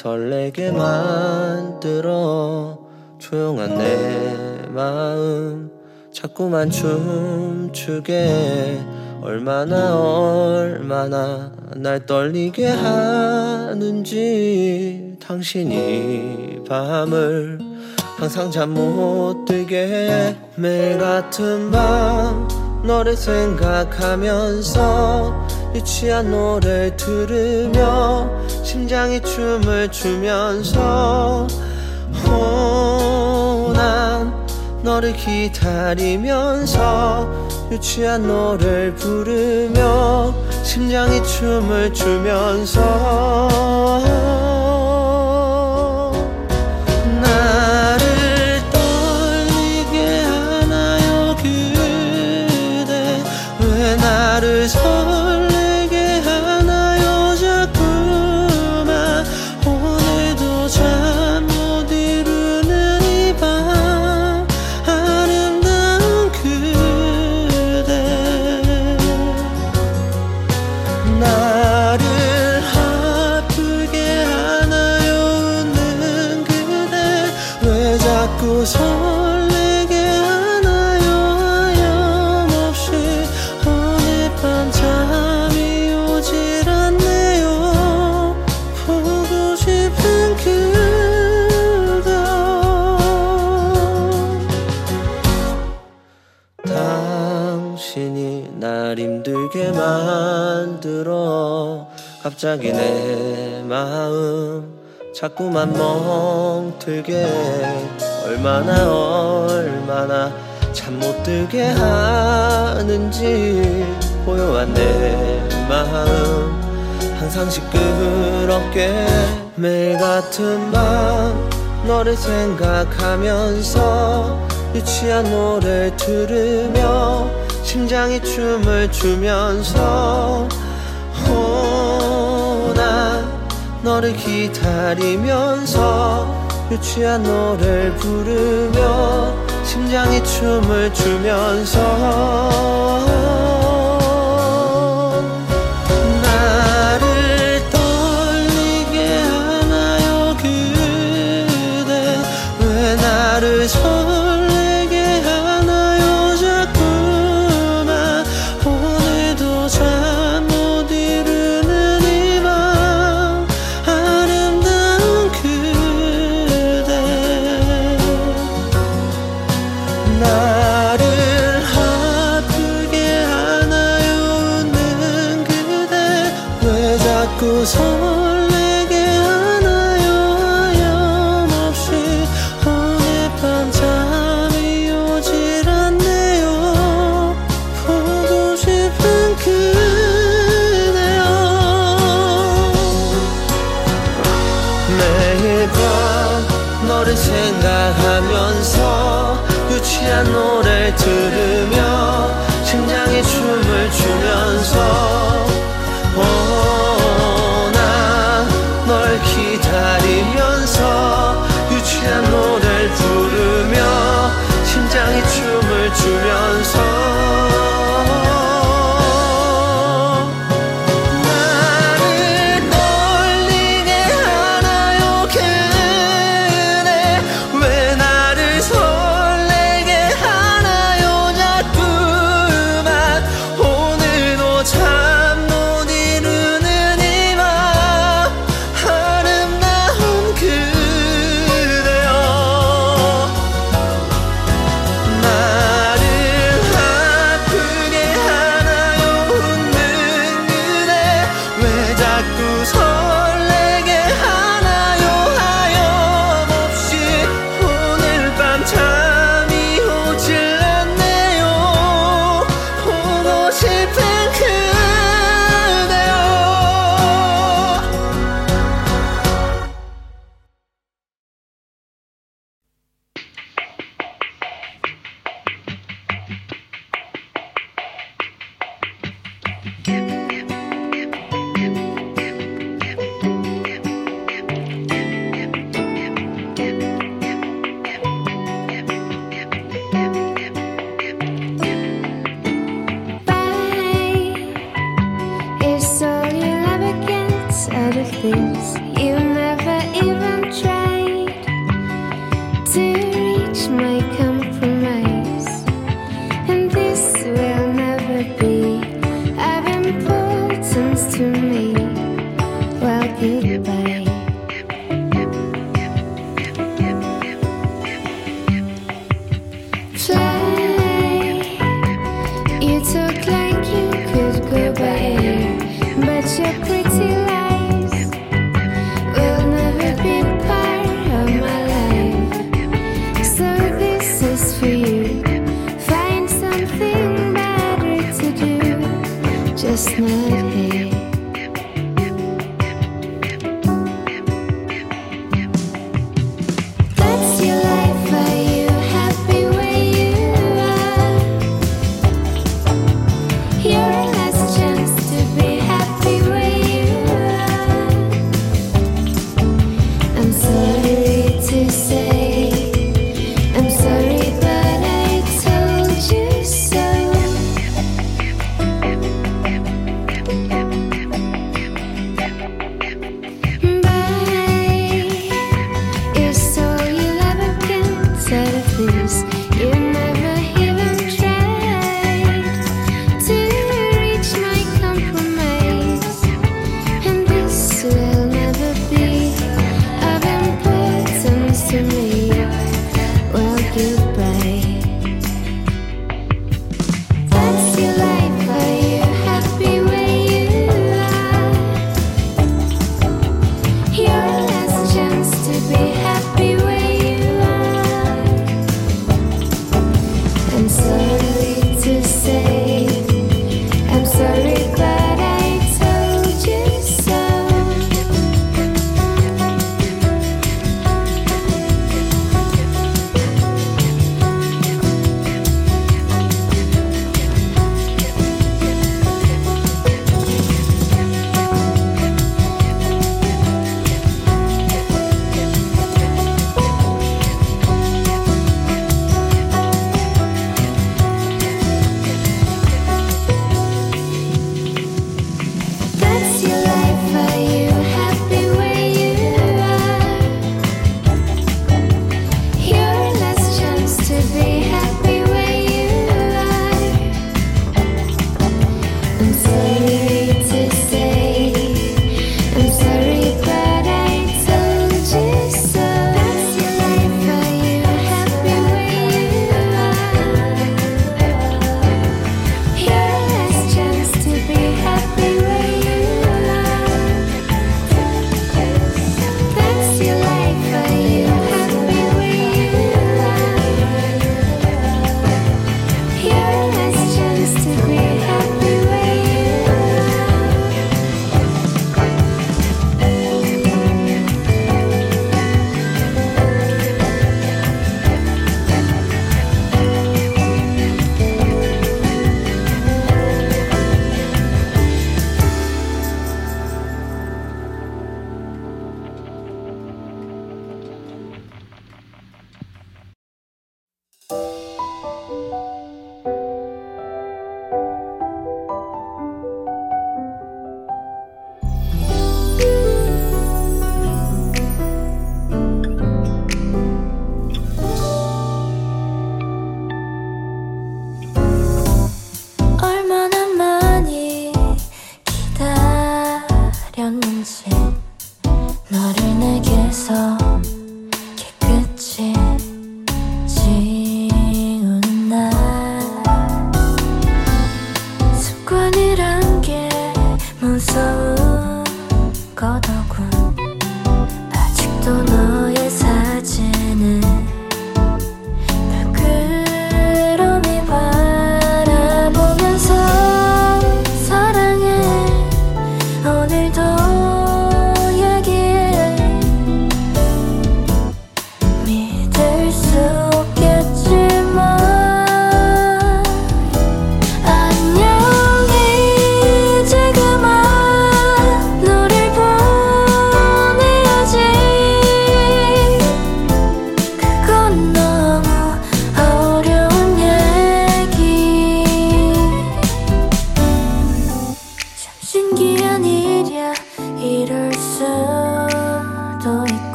설레게 만들어 조용한 내 마음 자꾸만 춤추게 얼마나 얼마나 날 떨리게 하는지 당신이 밤을 항상 잠 못 들게 매일 같은 밤 너를 생각하면서 유치한 노래를 들으며 심장이 춤을 추면서 어, 난 너를 기다리면서 유치한 노래를 부르며 심장이 춤을 추면서 갑자기 내 마음 자꾸만 멍들게 얼마나 얼마나 잠 못 들게 하는지 고요한 내 마음 항상 시끄럽게 매일 같은 밤 너를 생각하면서 유치한 노래를 들으며 심장이 춤을 추면서 너를 기다리면서 유치한 노래를 부르며 심장이 춤을 추면서 매일 밤 너를 생각하면서 유치한 노래를 들으며 심장이 춤을 추면서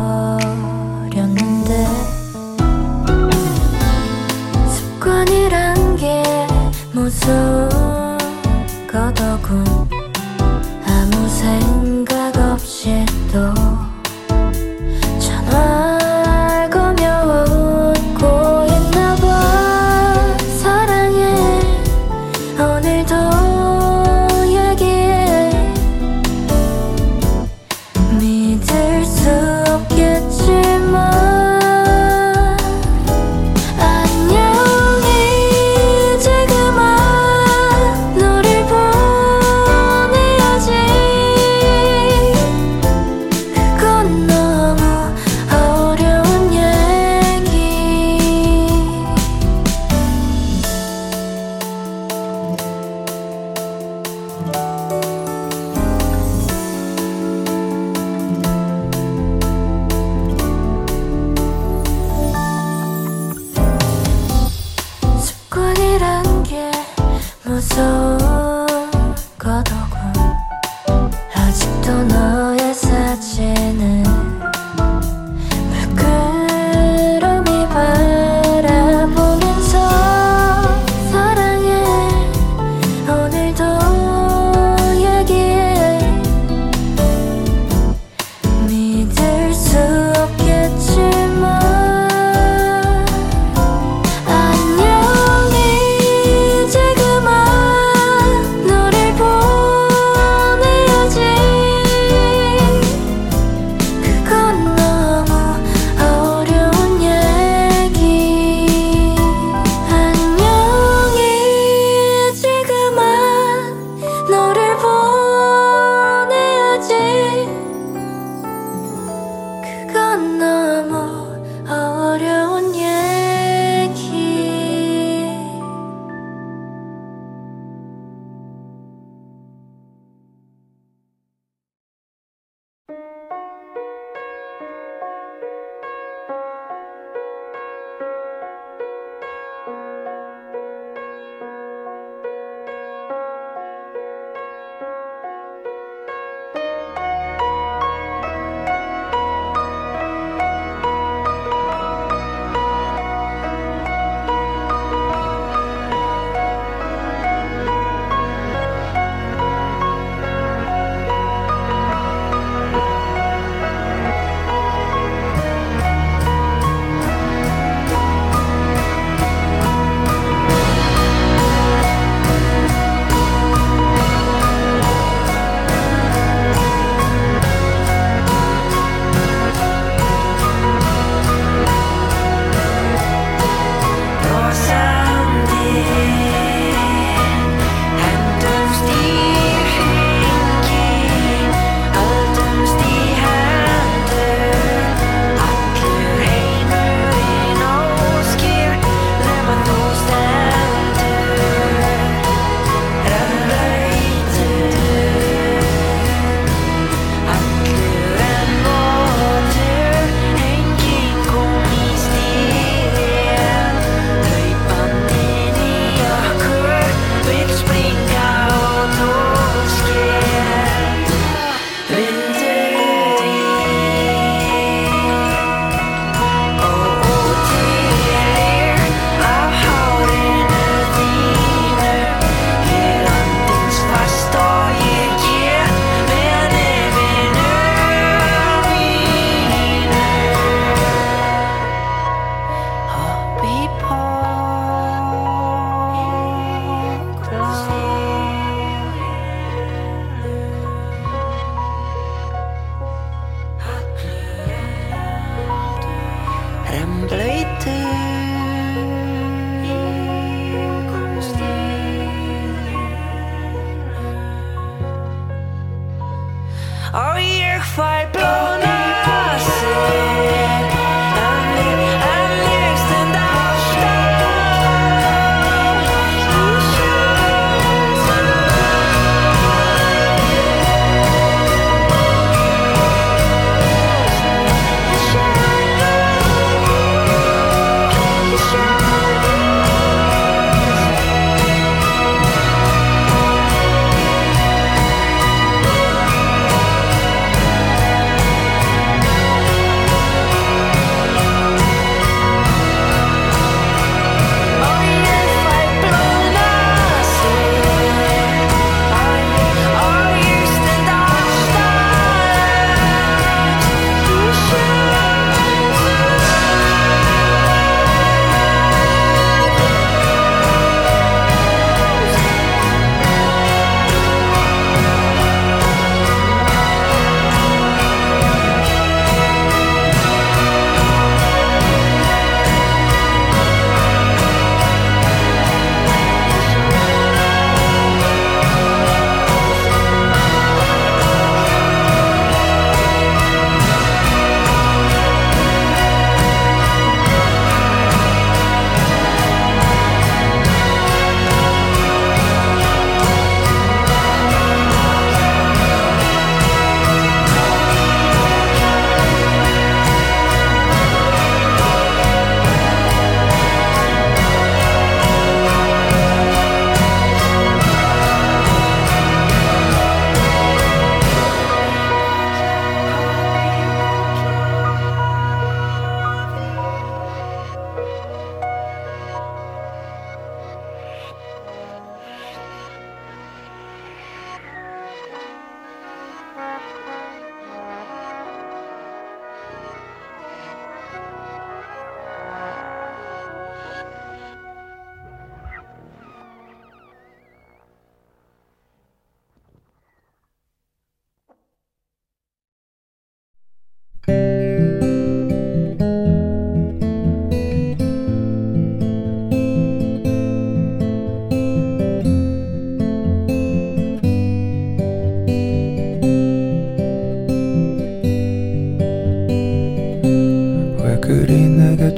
버렸는데 습관이란 게 무서운 거더군. 아무 생각 없이 또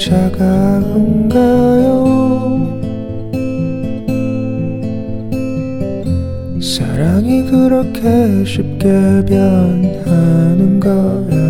차가운가요? 사랑이 그렇게 쉽게 변하는 거야.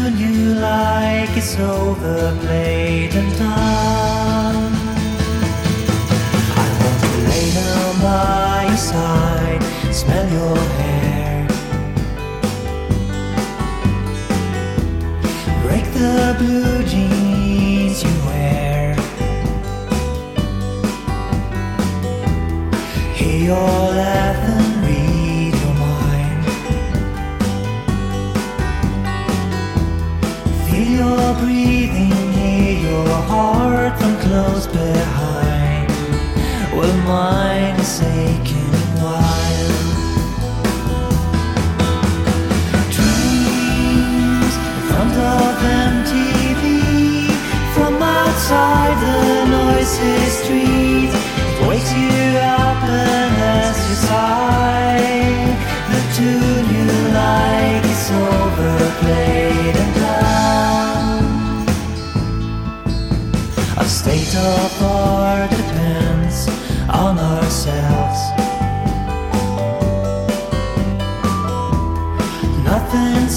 soon you like it's over, played and done. I want to lay down by your side, smell your hair, break the blue jeans you wear, hear your mind is aching wild. Dreams of MTV, from outside the street, it wakes you up and you sigh, the tune you like is overplayed and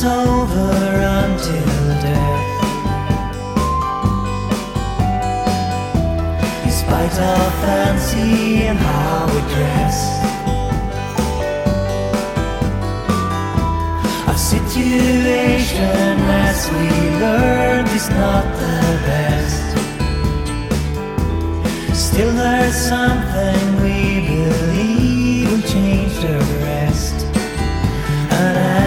was over until death. You our fancy and how we dress. Our situation, as we learn is not the best. Still, there's something we believe will change the rest. And I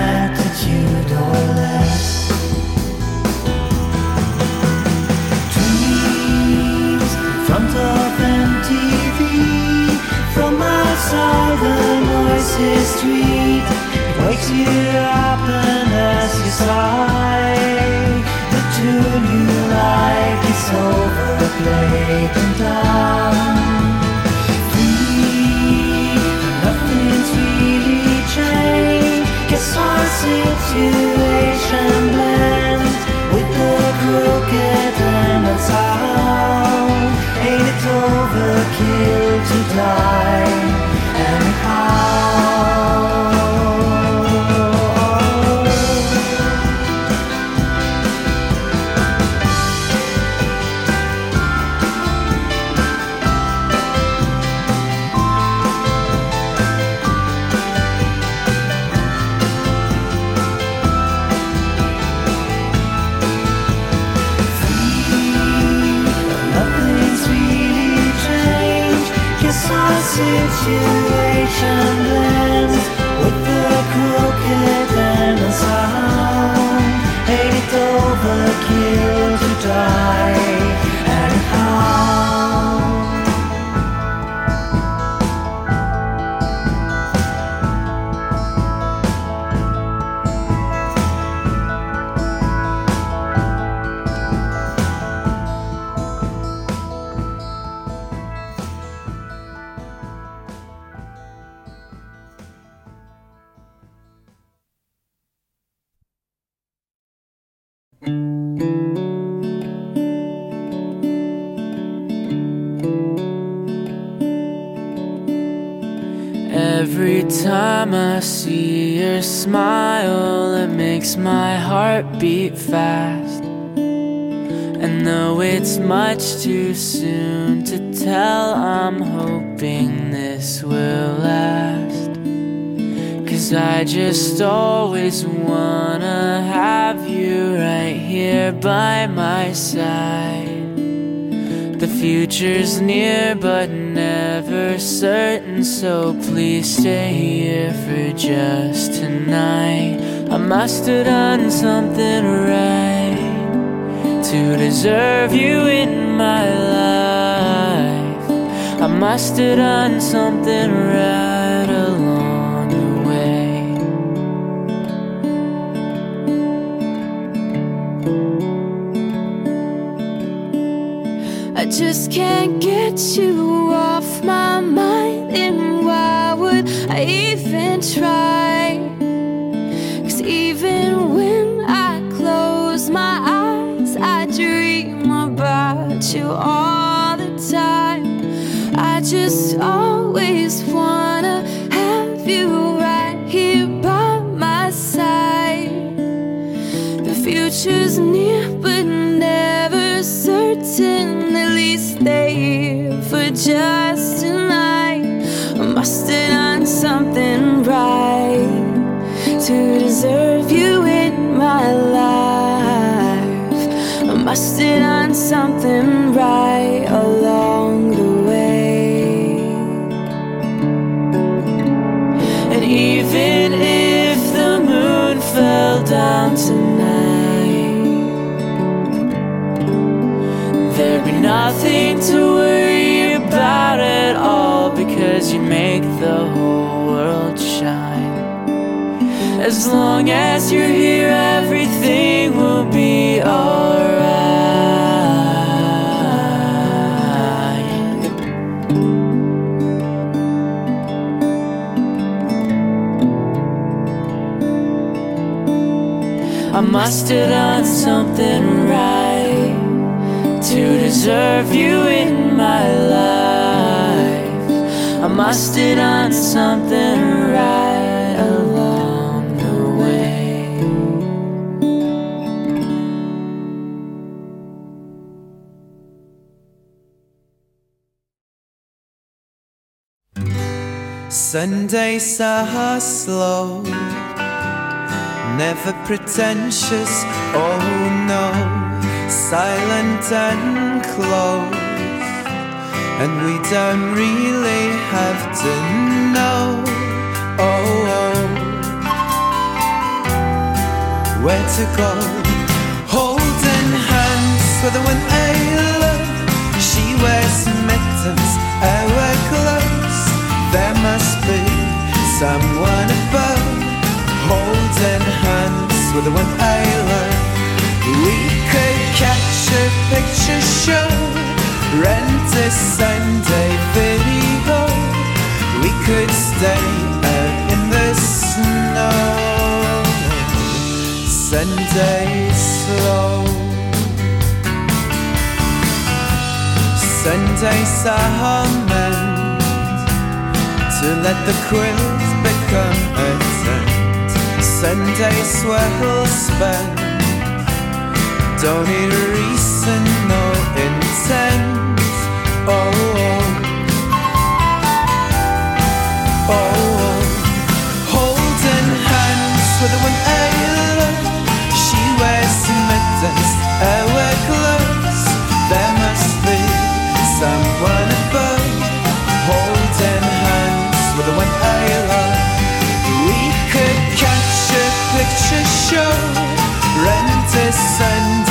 What's the noisy street? It wakes you up and as you sigh, the tune you like is overplayed and done. Free, nothing's really changed. Guess our situation. Soon to tell, I'm hoping this will last. Cause I just always wanna have you right here by my side. The future's near but never certain, so please stay here for just tonight. I must have done something right to deserve you in my life. I must have done something right along the way. I just can't get you off my mind. And why would I even try? Cause even when I close my eyes, you all the time. I just always wanna have you right here by my side. The future's near, but never certain. At least stay here for just tonight. I must have done something right to deserve you in my life. I must have done something As long as you're here, everything will be alright. I must have done something right to deserve you in my life. I must have done something right Sundays are slow, never pretentious. Oh no, silent and close, and we don't really have to know. Oh, oh. where to go? Holding hands with the one I love. She wears mittens, I wear gloves. The one I love. We could catch a picture show, rent a Sunday video. We could stay out in the snow. Sunday slow. Sundays are meant to let the quilt. Sundays well spent. Don't need a reason, no show, rent a Sunday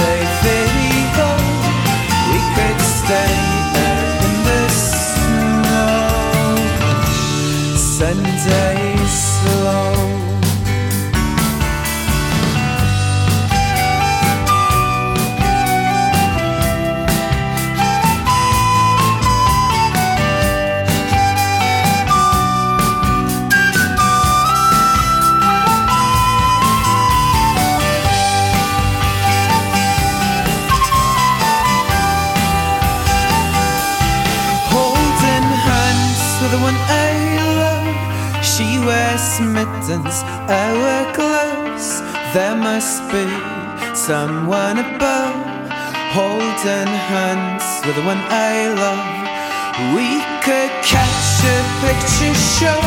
heavens ever close. There must be someone above, holding hands with the one I love. We could catch a picture show,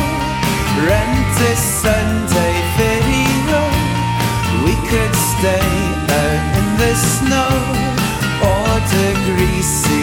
rent a Sunday video. We could stay out in the snow, order greasy.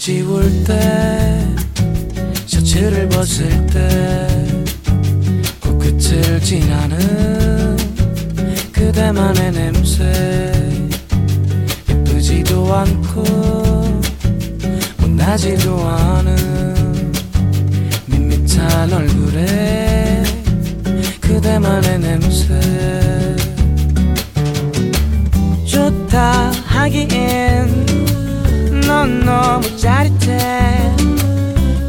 지울 때 셔츠를 벗을 때 코끝을 지나는 그대만의 냄새. 예쁘지도 않고 못나지도 않은 밋밋한 얼굴에 그대만의 냄새. 좋다 하기엔 넌 너무 짜릿해.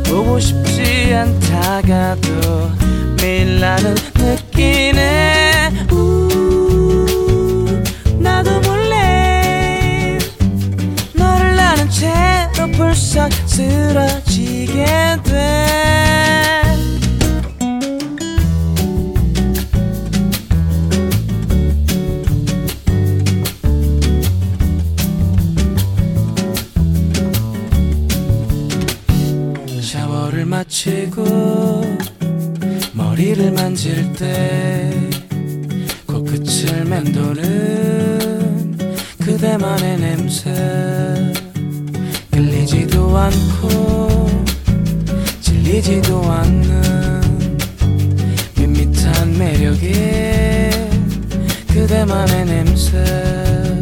보고 싶지 않다가도 나는 느끼네 우, 나도 몰래 너를 아는 채로 불쌍 쓰러지 치고 머리를 만질 때 코끝을 맴도는 그대만의 냄새 끌리지도 않고 질리지도 않는 밋밋한 매력에 그대만의 냄새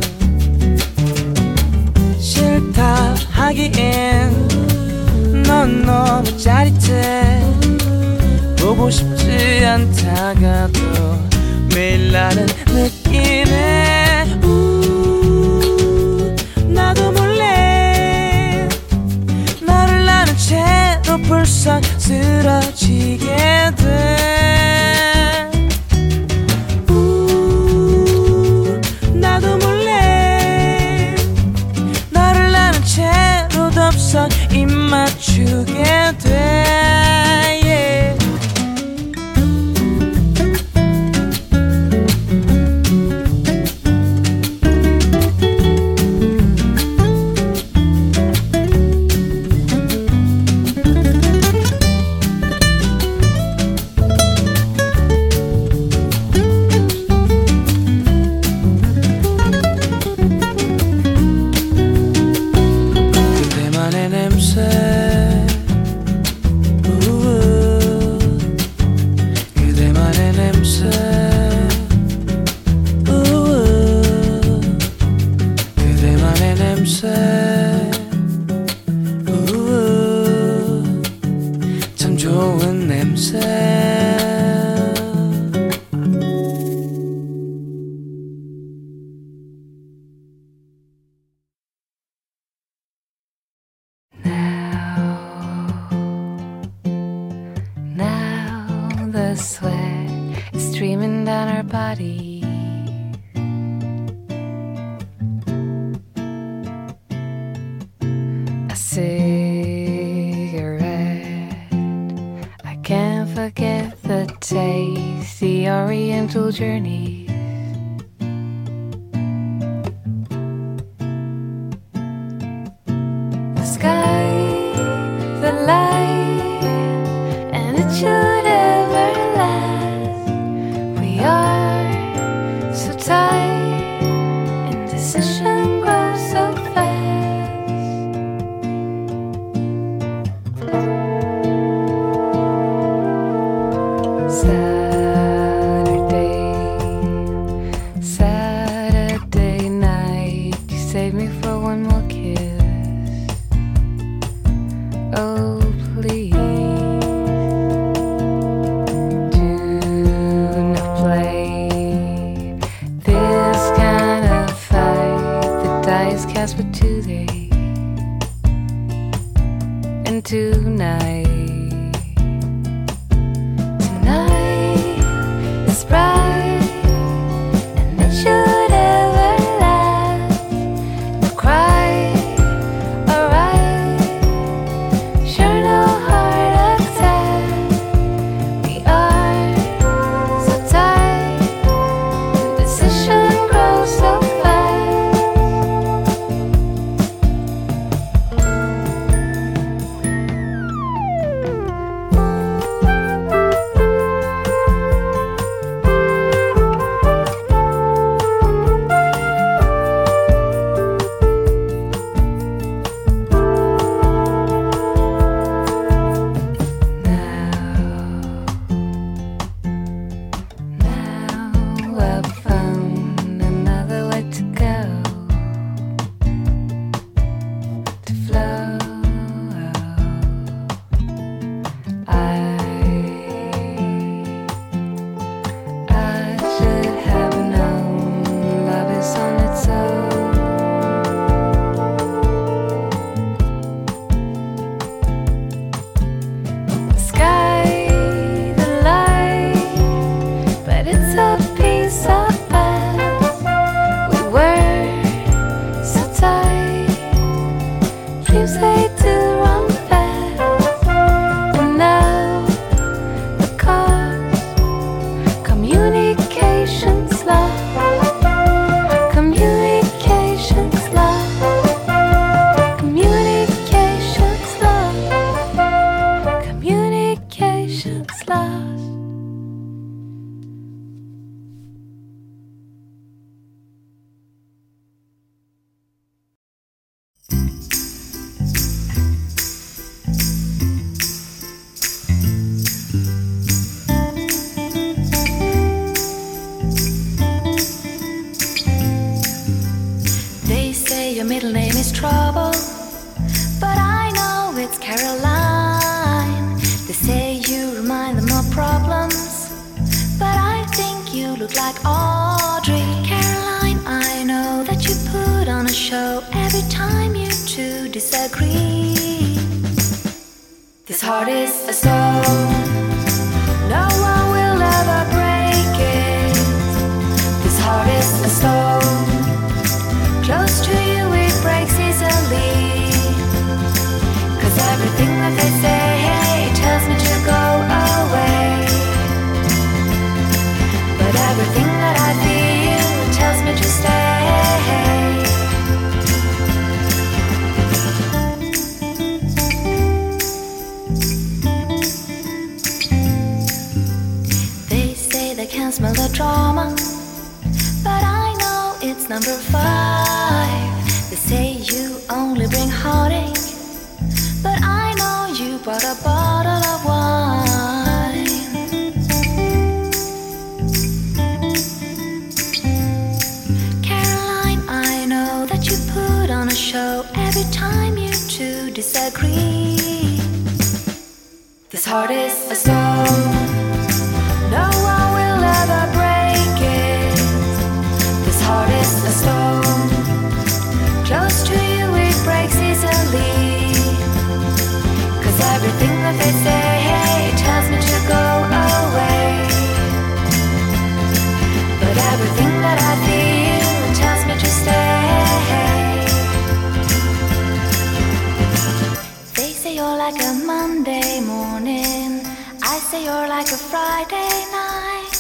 싫다 하기엔 넌 너무 짜릿해. 보고 싶지 않다가도 매일 나는 느끼네 우, 나도 몰래 너를 아는 채로 불쌍 쓰러지 number five. They say you only bring heartache. But I know you brought a bottle of wine. Caroline, I know that you put on a show every time you two disagree. This heart is a stone. You're like a Friday night.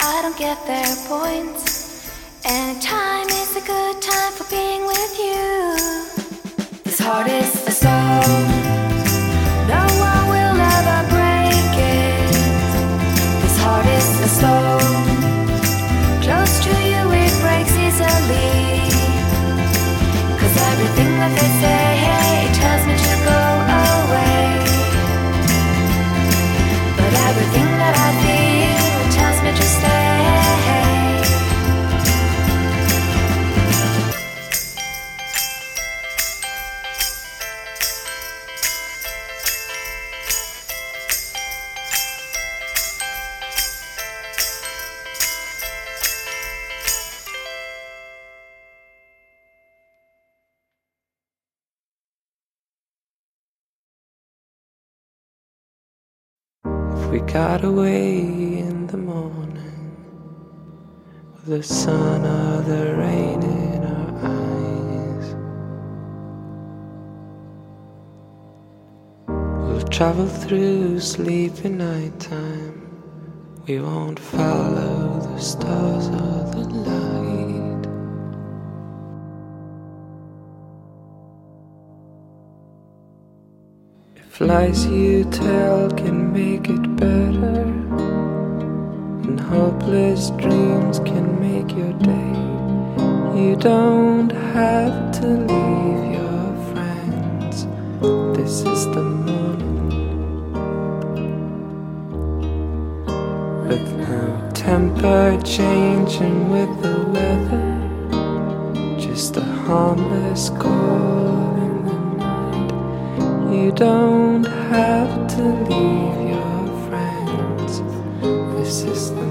I don't get their points. And time is a good time for being with you. This heart is a stone. We got away in the morning with the sun or the rain in our eyes, we'll travel through sleepy nighttime. We won't follow the stars or the light. Lies you tell can make it better, and hopeless dreams can make your day, you don't have to leave your friends. This is the morning. With no temper changing with the weather, just a harmless call. You don't have to leave your friends. This is the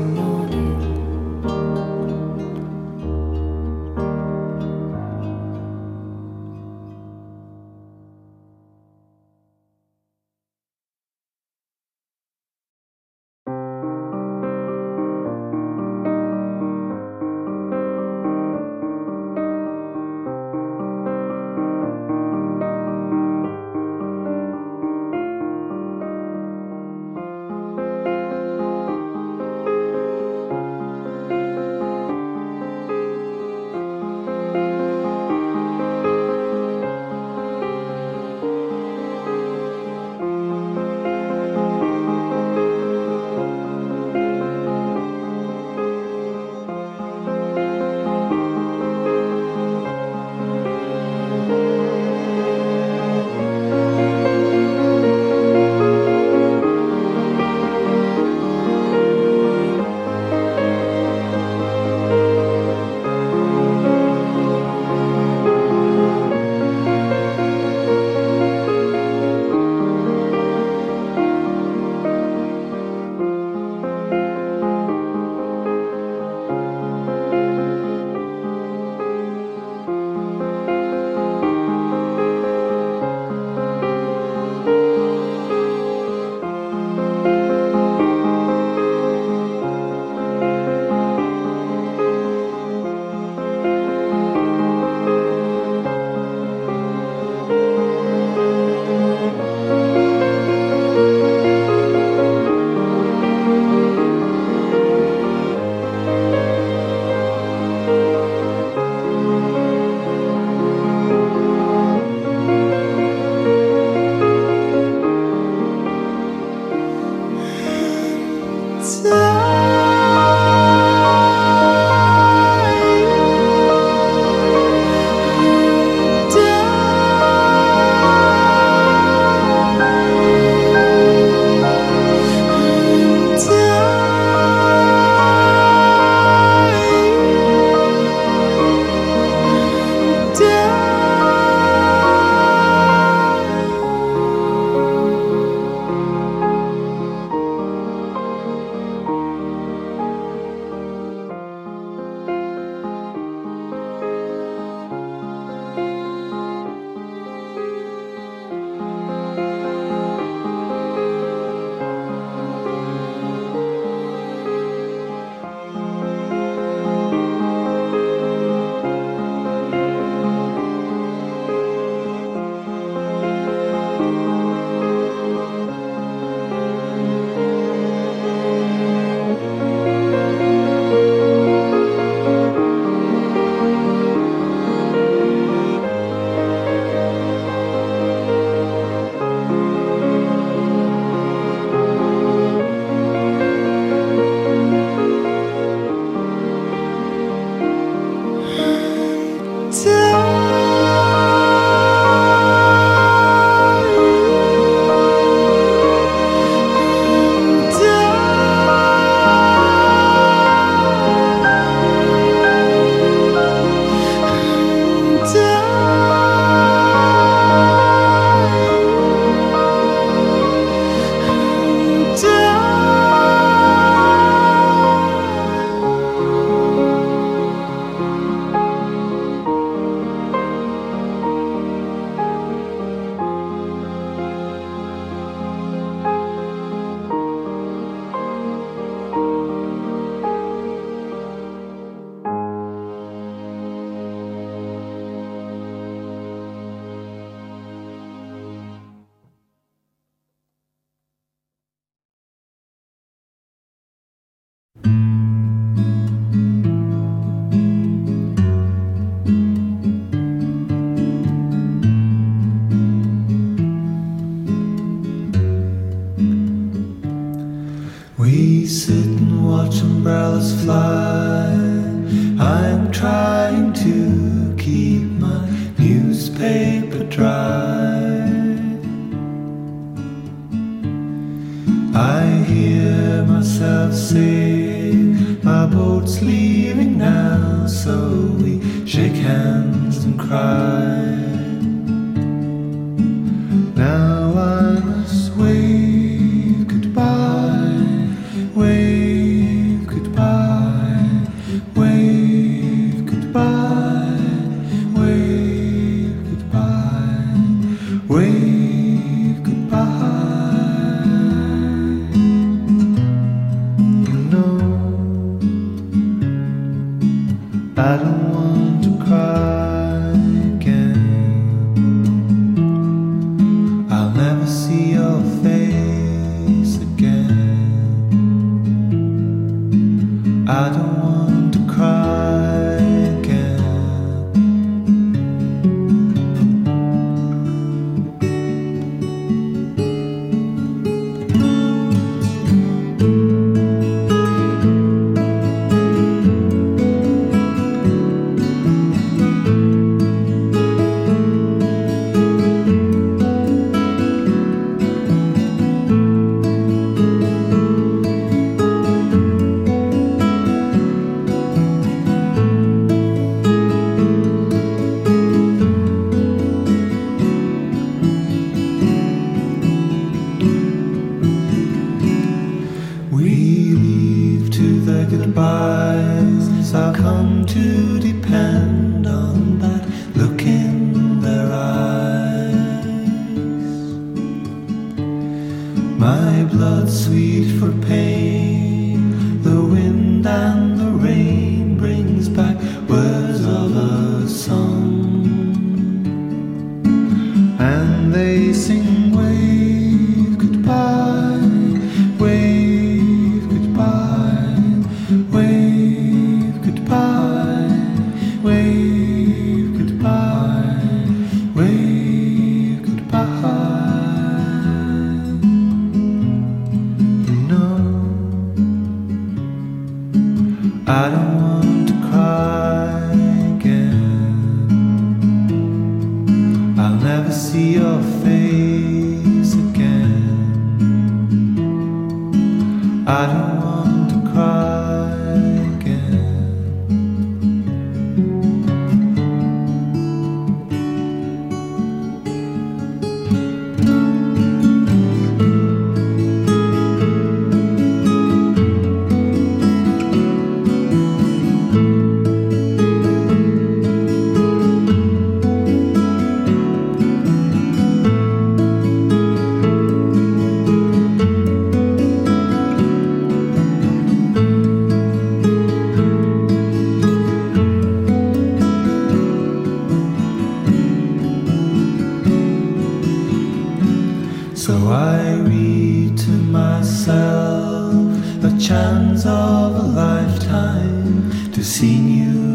chance of a lifetime to see new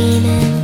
meaning.